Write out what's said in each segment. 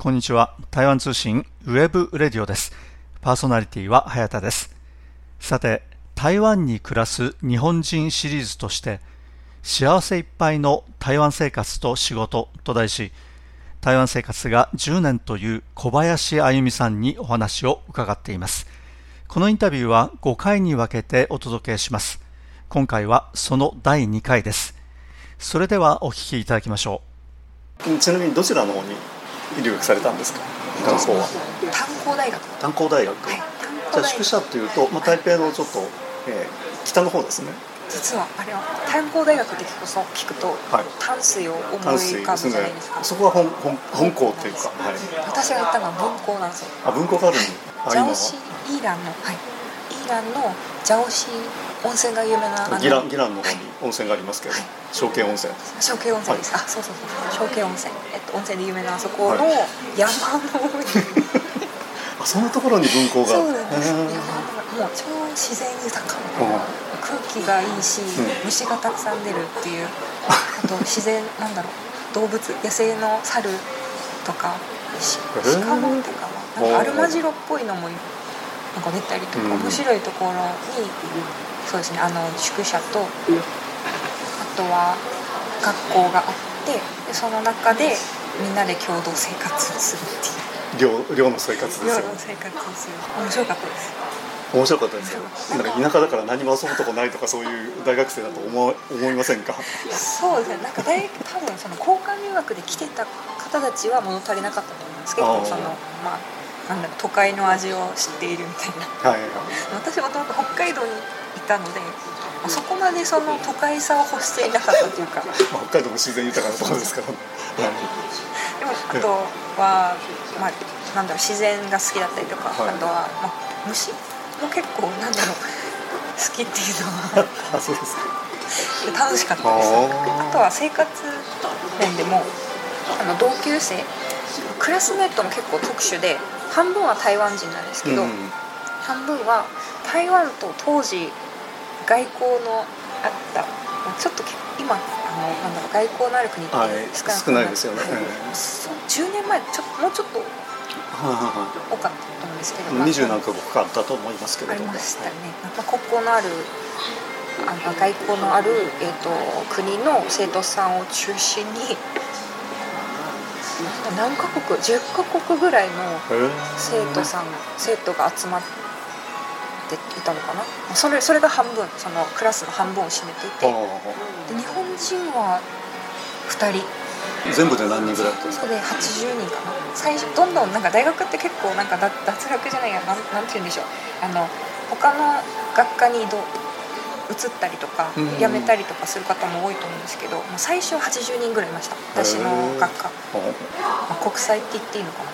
こんにちは。台湾通信 web radio です。パーソナリティは早田です。さて、台湾に暮らす日本人シリーズとして、幸せいっぱいの台湾生活と仕事と題し、台湾生活が10年という小林あゆみさんにお話を伺っています。このインタビューは5回に分けてお届けします。今回はその第2回です。それではお聞きいただきましょうちなみにどちらの方に留学されたんですか？学校は。炭鉱大学。炭鉱大学、はい。じ炭鉱大学ゃあ宿舎っていうと、まあ、台北のちょっと、えー北の方ですね。実はあれは炭鉱大学って聞くと聞くと、はい淡水を思い淡浮かぶ水ですねじゃないですか。そこは本本本校っていうか、はい、私が行ったのは文校なんですよ。あ文庫があるんあ今はジャオシーイーランのはい。イーランのジャオシー温泉が有名なギランギランの方はいに温泉がありますけど、はい。小慶温泉。小慶温泉です、あそうそうそう小慶温泉。えっと温泉で有名なあそこのは山の上に、あそんなところに文庫が？そうなんです。へー。山の上もう超自然豊かうん空気がいいし、ん。虫がたくさん出るっていう あと自然なんだろう動物野生の猿とか鹿もっていうかななんかアルマジロっぽいのもなんか出たりとか、うん。面白いところにそうですねあの宿舎とあとは学校があってでその中でみんなで共同生活をするっていう。寮寮の生活ですよ寮の生活をする。面白かったです。面白かったですよ。ななんんか田舎だから何も遊ぶとこないとかそういう大学生だと思い思いませんか？そうですね。なんか大多分その交換留学で来てた方たちは物足りなかったと思います結構そのまあなんだろう都会の味を知っているみたいな。はいはい。私もともと北海道にいたのでまあそこまでその都会さを欲していなかったというか。まあ、北海道も自然豊かなところですから、はい。でもあとは、まあ、なんだろう自然が好きだったりとか、はい。あとは、まあ、虫も結構なんだろう好きっていうのは。あそうですか。楽しかったです。あとは生活面でもあの同級生クラスメートも結構特殊で半分は台湾人なんですけど、うん。半分は台湾と当時外交のあったまあちょっとけ今あのなんだろう外交のある国ってはい少なく少ないですよね。はいえそう10年前ちょもうちょっと多かったと思うんですけど、二十何カ国かあったと思いますけれども。ありましたね、まあ、国交のあるあの外交のある、えー、と国の生徒さんを中心に何カ国10カ国ぐらいの生徒さん生徒が集まっていたのかな？それそれが半分そのクラスの半分を占めていて。あで日本人は2人。ー全部で何人ぐらい？そこで80人かな。最初どんどんなんか大学って結構なんか脱脱落じゃないやなんなんて言うんでしょう。あの他の学科に移動移ったりとかうん。辞めたりとかする方も多いと思うんですけど、まあ、最初は80人ぐらいいました。私の学科、まあ、国際って言っていいのかな。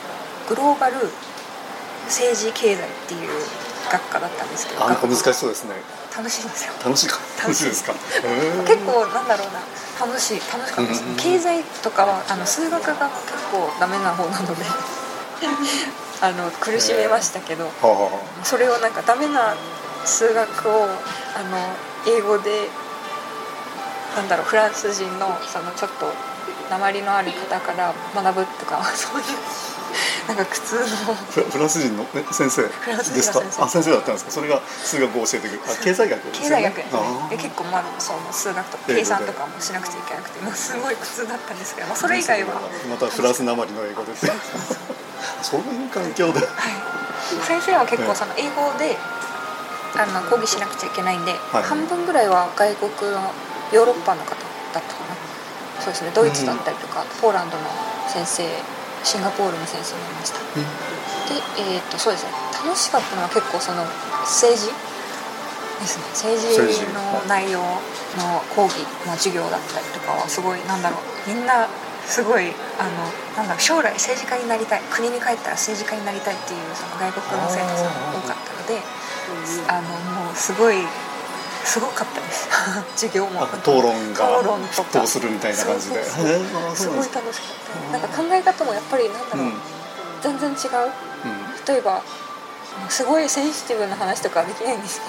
グローバル政治経済っていう学科だったんですけどあなんか難し学そうですね。科楽しいんですよ。楽しいか。楽しいですか？結構なんだろうな。楽しい。楽しかったです、うん経済とかはあの数学が結構ダメな方なので あの苦しめましたけどはあはそれをなんかダメな数学をあの英語でなんだろうフランス人のそのちょっと鉛のある方から学ぶとかそういうなんか苦痛のあフランス人のえ先生フランス人のですか先生。あ先生だったんですか？それが数学を教えてくる。あ経済学ね。経済学ですね。あー。で結構まあその数学とか計算とかもしなくちゃいけなくてもうすごい苦痛だったんですけど、まあ、それ以外は。またフランスなまりの英語でって そう。いう環境で。はい、先生は結構その英語であの講義しなくちゃいけないんで、はい。半分ぐらいは外国のヨーロッパの方だったかな。そうですね。ドイツだったりとか、ポーランドの先生シンガポールの先生もいました。でえー、とそうですね。楽しかったのは結構その政治？ですね。政政治。治の内容の講義、まあ、授業だったりとかはすごいなんだろう。みんなすごいあのなんだろう将来政治家になりたい。国に帰ったら政治家になりたいっていうその外国の生徒さんが多かったのであのもうすごいすごかったです。授業もあ討論が討論とか。沸騰するみたいな感じでそうそうそう。へーあすごい楽しかった。なんか考え方もやっぱりなんだろう、うん。全然違う。うん。例えばすごいセンシティブな話とかはできないんですけ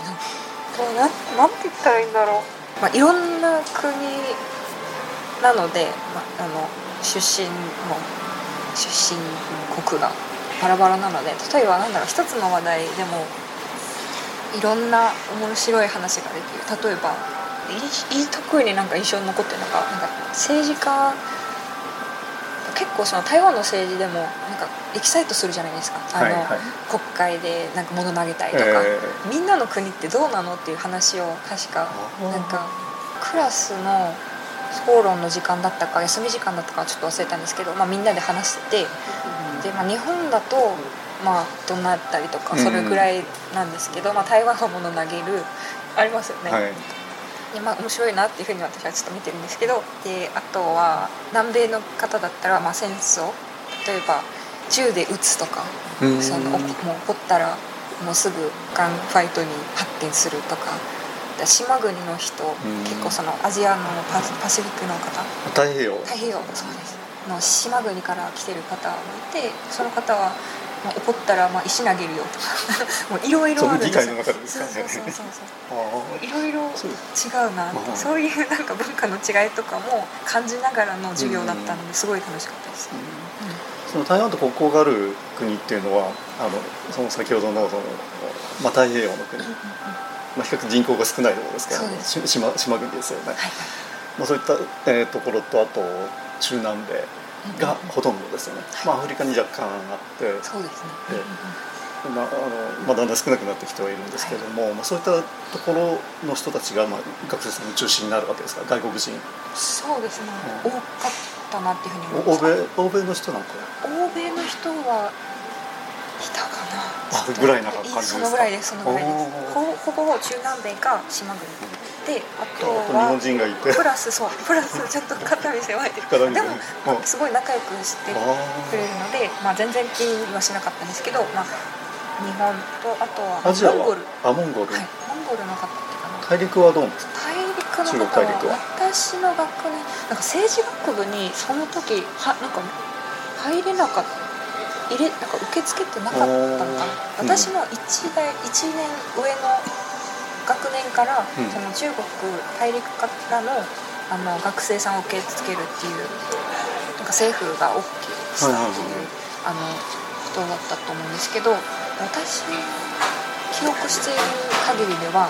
どもうなんなんて言ったらいいんだろう、まあ、いろんな国なので、まあ、あの出身も出身国がバラバラなので例えばなんだろう一つの話題でもいろんな面白い話ができる。例えばいい特になんか印象に残ってるのがなんか政治家結構その台湾の政治でもなんかエキサイトするじゃないですか。あの、はいはい。国会でなんか物投げたりとか、えみんなの国ってどうなのっていう話を確かなんかクラスの討論の時間だったか休み時間だったかはちょっと忘れたんですけど、まあ、みんなで話してて。で、まあ、日本だとまあ怒鳴ったりとかうんそれぐらいなんですけど、まあ、台湾は物投げるありますよね。はい。でまあ、面白いなっていうふうに私はちょっと見てるんですけどであとは南米の方だったら、まあ、戦争例えば銃で撃つとかうんそのおもう起こったらもうすぐガンファイトに発展するとか。で島国の人ん結構そのアジアのパパシフィックの方。太平洋。太平洋そうですの島国から来てる方もいてその方は、まあ、怒ったらまあ石投げるよとか もういろいろあるんですよ。そうそうそうそうあいろいろ違うなそういうなんか文化の違いとかも感じながらの授業だったのですごい楽しかったです、その台湾と国交がある国っていうのはあのその先ほどのその、まあ、太平洋の国、まあ、比較的人口が少ないところですから、そうです。し島島国ですよね、はい。まあ、そういった、えーところとあと中南米がほとんどですよね、まあ、アフリカに若干あって。そうですね、でまああのまあ、だんだん少なくなってきてはいるんですけども、まあ、そういったところの人たちが、まあ、学生さんの中心になるわけですか？ら外国人。そうですね、うん。多かったなっていうふうに思いま欧した。米欧米の人なんか欧米の人はいたかな。あぐらいな感じですか？そのぐらいです。そのぐらいです。ほぼ中南米か島国であとはプラスそうプラスちょっと肩身狭いで狭い。うん。もすごい仲良くしてくれるので、まあ、全然気にはしなかったんですけど、まあ、日本とあとはモンゴル。あモンゴル、はいモンゴルの方かな。大陸はどうですか？大陸中の方はは。私の学年なんか政治学部にその時はなんか入れなかった入れなんか受け付けてなかったのかな。私の1代1年上の学年から、うん。その中国大陸からのあの学生さんを受け付けるっていうなんか政府が OK したっていう、あの人だったと思うんですけど私の記憶している限りでは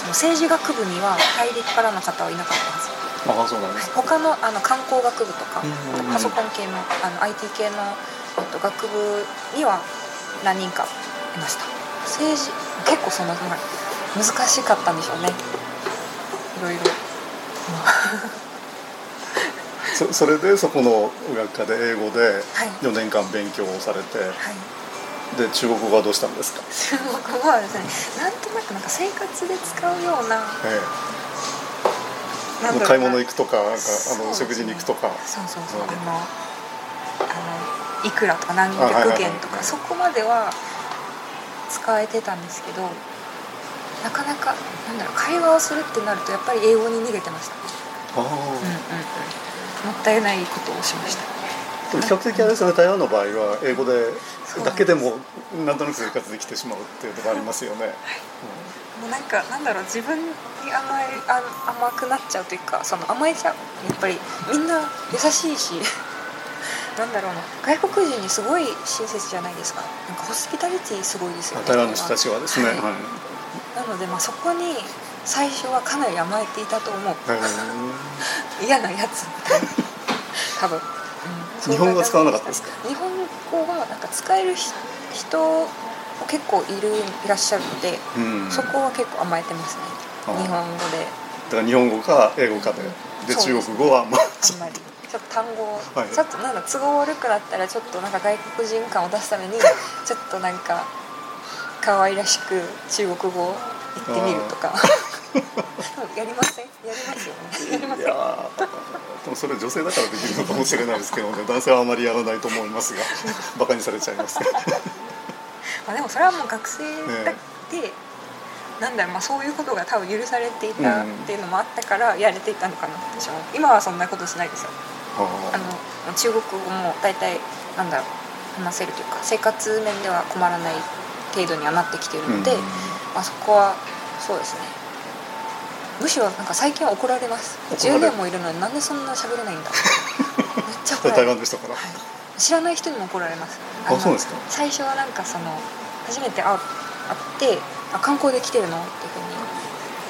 その政治学部には大陸からの方はいなかったはず。ああそうなんですか。他のあの観光学部とか、うんうんうん。パソコン系のあの IT 系の、えっと、学部には何人かいました。政治結構そのまあ難しかったんでしょうね。いろいろ、そそれでそこの学科で英語ではい。4年間勉強をされて、はい。で中国語はどうしたんですか、中国語はですねなんとなくなんか生活で使うようなええ、なん買い物行くとかなんかあの食事に行くとか。そうそうそう、うんあのあのいくらとか何百あはいはいはい。元とかそこまでは使えてたんですけどなかなかなんだろう会話をするってなるとやっぱり英語に逃げてました、あうんうんうん、もったいないことをしました。あでも比較的あれですね台湾の場合は英語でだけでもなんとなく生活できてしまうっていうのがありますよね、もうなんかなんだろう自分に甘えあ甘くなっちゃうというかその甘えちゃう。やっぱりみんな優しいし なんだろうな。外国人にすごい親切じゃないですか。なんかホスピタリティすごいですよね。台湾の人たちはですね、はい。はいなので、まあ、そこに最初はかなり甘えていたと思う。へ嫌なやつみたいな。多分、うん。日本語は使わなかったですか？日本語はなんか使えるひ人も結構いるいらっしゃるので、えうん、そこは結構甘えてますね。日本語で。だから日本語か英語かでうです中国語はまああんまり。ちょっと単語を、はい。ちょっとなんだ都合悪くなったらちょっとなんか外国人感を出すためにちょっとなんか可愛らしく中国語言ってみるとか。やりません？やりますよ。ねやりませんいやーでもそれ女性だからできるのかもしれないですけどね。男性はあまりやらないと思いますが バカにされちゃいます まあでもそれはもう学生だって、なんだろう、まあ、そういうことが多分許されていたっていうのもあったからやれていたのかな私は今はそんなことしないですよ。ああの中国語も大体なんだろう話せるというか生活面では困らない程度にはなってきているので、うんまあ、そこはそうですね。むしろなんか最近は怒られます。10怒られる。年もいるのになんでそんな喋れないんだ。めっちゃ怒られる。ー台湾の人から。はい、知らない人にも怒られます。のあそうですか？最初はなんかその初めて会ってあ観光で来てるの？っていうふうに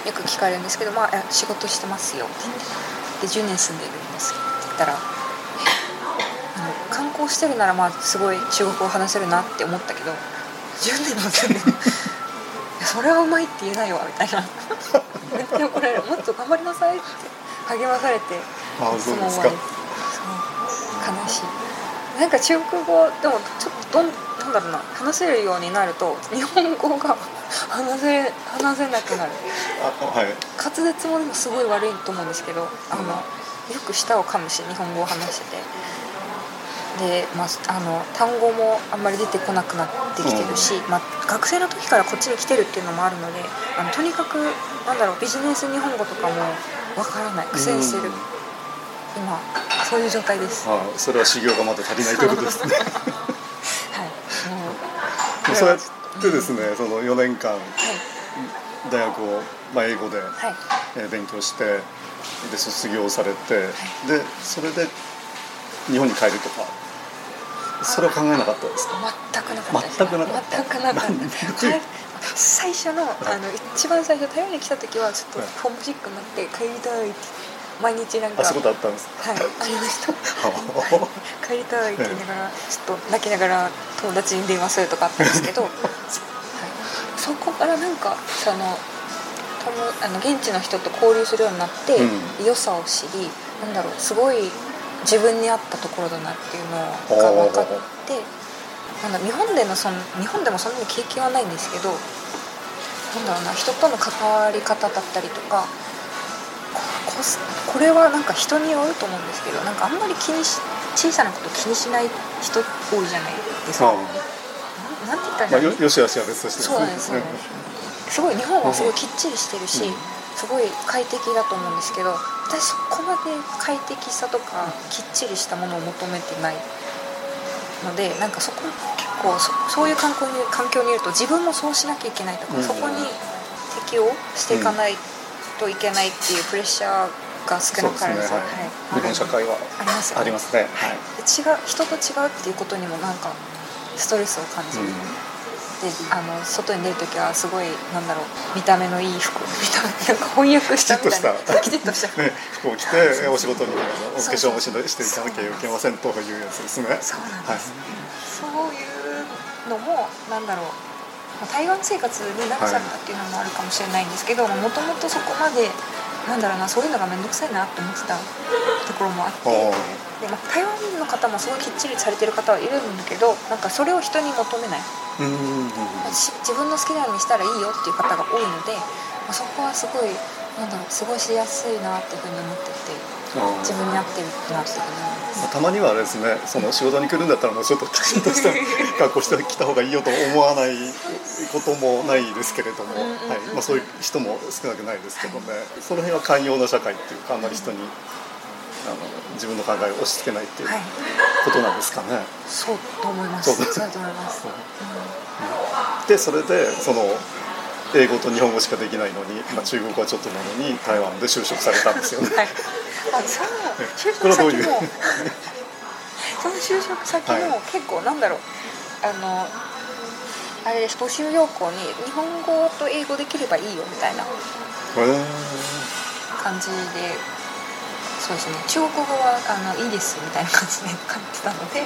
よく聞かれるんですけど「まあ、仕事してますよ」で10年住んでるんですって言ったら観光してるならまあすごい中国語話せるなって思ったけど10年も住んそれはうまいって言えないわみたいな。めっちゃ怒られるもっと頑張りなさいって励まされてあそうですか。そう。悲しい。なんか中国語でもちょっとどんなんだろうな話せるようになると日本語が話せ話せなくなる。あはい。滑舌もでもすごい悪いと思うんですけどあのよく舌を噛むし日本語を話しててで、まあ、あの単語もあんまり出てこなくなってきてるし、まあ、学生の時からこっちに来てるっていうのもあるのであのとにかくなんだろうビジネス日本語とかもわからない苦戦してる。うん。今そういう状態です。はあそれは修行がまだ足りないということですね。い。もうそうやってですねその4年間はい。大学を、まあ、英語で、はい。えー勉強してで卒業されて、でそれで日本に帰るとか。それは考えなかったですか？全くなかった全くなかった。全くなかった。最初のあの一番最初台湾に来た時はちょっとはい。ホームシックになって帰りたいって毎日なんかあそことあったんですはい。ありました。帰りたいって言いながらちょっと泣きながら友達に電話するとかあったんですけど、はい、そこからなんかその友あの現地の人と交流するようになって、う良さを知りなんだろうすごい自分に合ったところだなっていうのが分かってなんだ日本でのその日本でもそんなに経験はないんですけどなんだろうな人との関わり方だったりとかここすこれはなんか人によると思うんですけどなんかあんまり気にし小さなこと気にしない人多いじゃないですか。あなんて言ったらいいまあ、んだろう。よよしあしは別としてそうなんですよ、すごい日本はすごいきっちりしてるし、うん。すごい快適だと思うんですけど私そこまで快適さとかきっちりしたものを求めてないのでなんかそこ結構そそういう環境に環境にいると自分もそうしなきゃいけないとか、うん。そこに適応していかないといけないっていうプレッシャーが少なからず、はい。日本社会はありますよね。ありますね、はい。で違う人と違うっていうことにもなんかストレスを感じる、うん。であの外に出る時はすごいなんだろう見た目のいい服 見た目なんか翻訳したみたいな。きちっとした。ね、服を着てお仕事にお化粧もししていかなきゃいけませんというやつですねそう。なんです、そういうのもなんだろう。まあ台湾生活になっちゃったっていうのもあるかもしれないんですけどもともとそこまでなんだろうなそういうのが面倒くさいなって思ってたところもあってはいで、まあ、台湾の方もすごいきっちりされてる方はいるんだけどなんかそれを人に求めない。うんうんうんし自分の好きなようにしたらいいよっていう方が多いので、まあ、そこはすごいなんだろう過ごしやすいなっていうふうに思ってて自分に合ってるなっていうふうに思います。まあたまにはですねその仕事に来るんだったらもうちょっときちんとした 格好してきた方がいいよと思わないこともないですけれども、まあ、そういう人も少なくないですけどね。その辺は寛容な社会っていうかあんまり人にあの自分の考えを押し付けないっていうはい。ことなんですかね。そうと思います。そう。そうだと思います、でそれでその英語と日本語しかできないのに、まあ、中国語はちょっとなのに台湾で就職されたんですよね。はい、あそう。いう？職先も。その就職先はも結構なんだろう。あのあれです募集要項に日本語と英語できればいいよみたいな。感じでそうですね。中国語はあのいいですみたいな感じで書いてたので。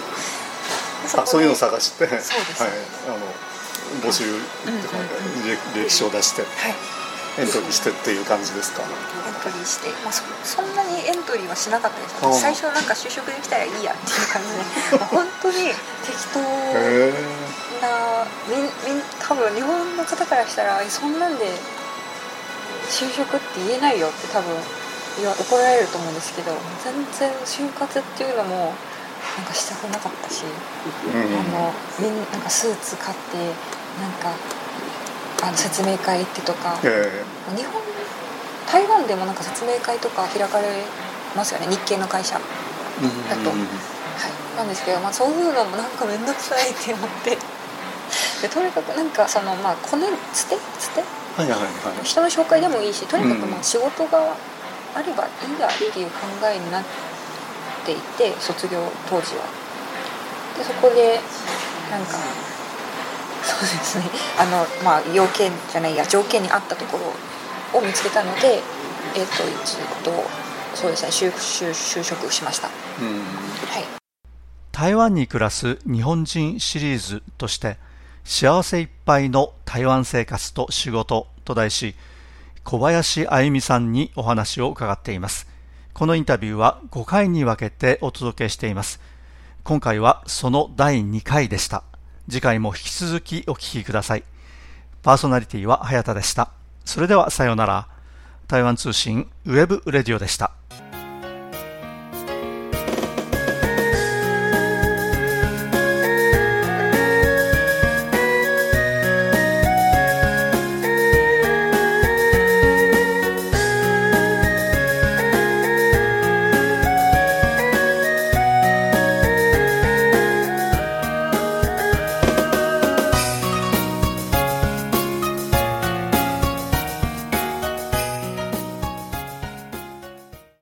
そあそういうのを探して、はい、そうです。あの募集とか履歴書を出してはい。エントリーしてっていう感じですか？エントリーして、まあ、そそんなにエントリーはしなかったです。ああ。最初なんか就職できたらいいやっていう感じで。もう本当に適当へなみんみん多分日本の方からしたらえそんなんで就職って言えないよって多分怒られると思うんですけど全然就活っていうのもなんかしたくなかったし、えうん。あのみんなんかスーツ買ってなんかあの説明会行ってとかえ日本台湾でもなんか説明会とか開かれますよね日系の会社、だと。なんですけど、まあ、そういうのもなんか面倒くさいって思って。でとにかくなんかそのまあコネつてつて？はいはいはい。人の紹介でもいいしとにかくうん。まあ仕事があればいいやっていう考えになっていて卒業当時は。でそこでなんかそうですね。あのまあ要件じゃないや条件に合ったところを見つけたのでえっ、と一度そうですね就就就職しました。うん。はい。台湾に暮らす日本人シリーズとして幸せいっぱいの台湾生活と仕事と題し小林あゆみさんにお話を伺っていますこのインタビューは5回に分けてお届けしています。今回はその第2回でした。次回も引き続きお聞きください。パーソナリティは早田でした。それではさようなら。台湾通信 web radio でした。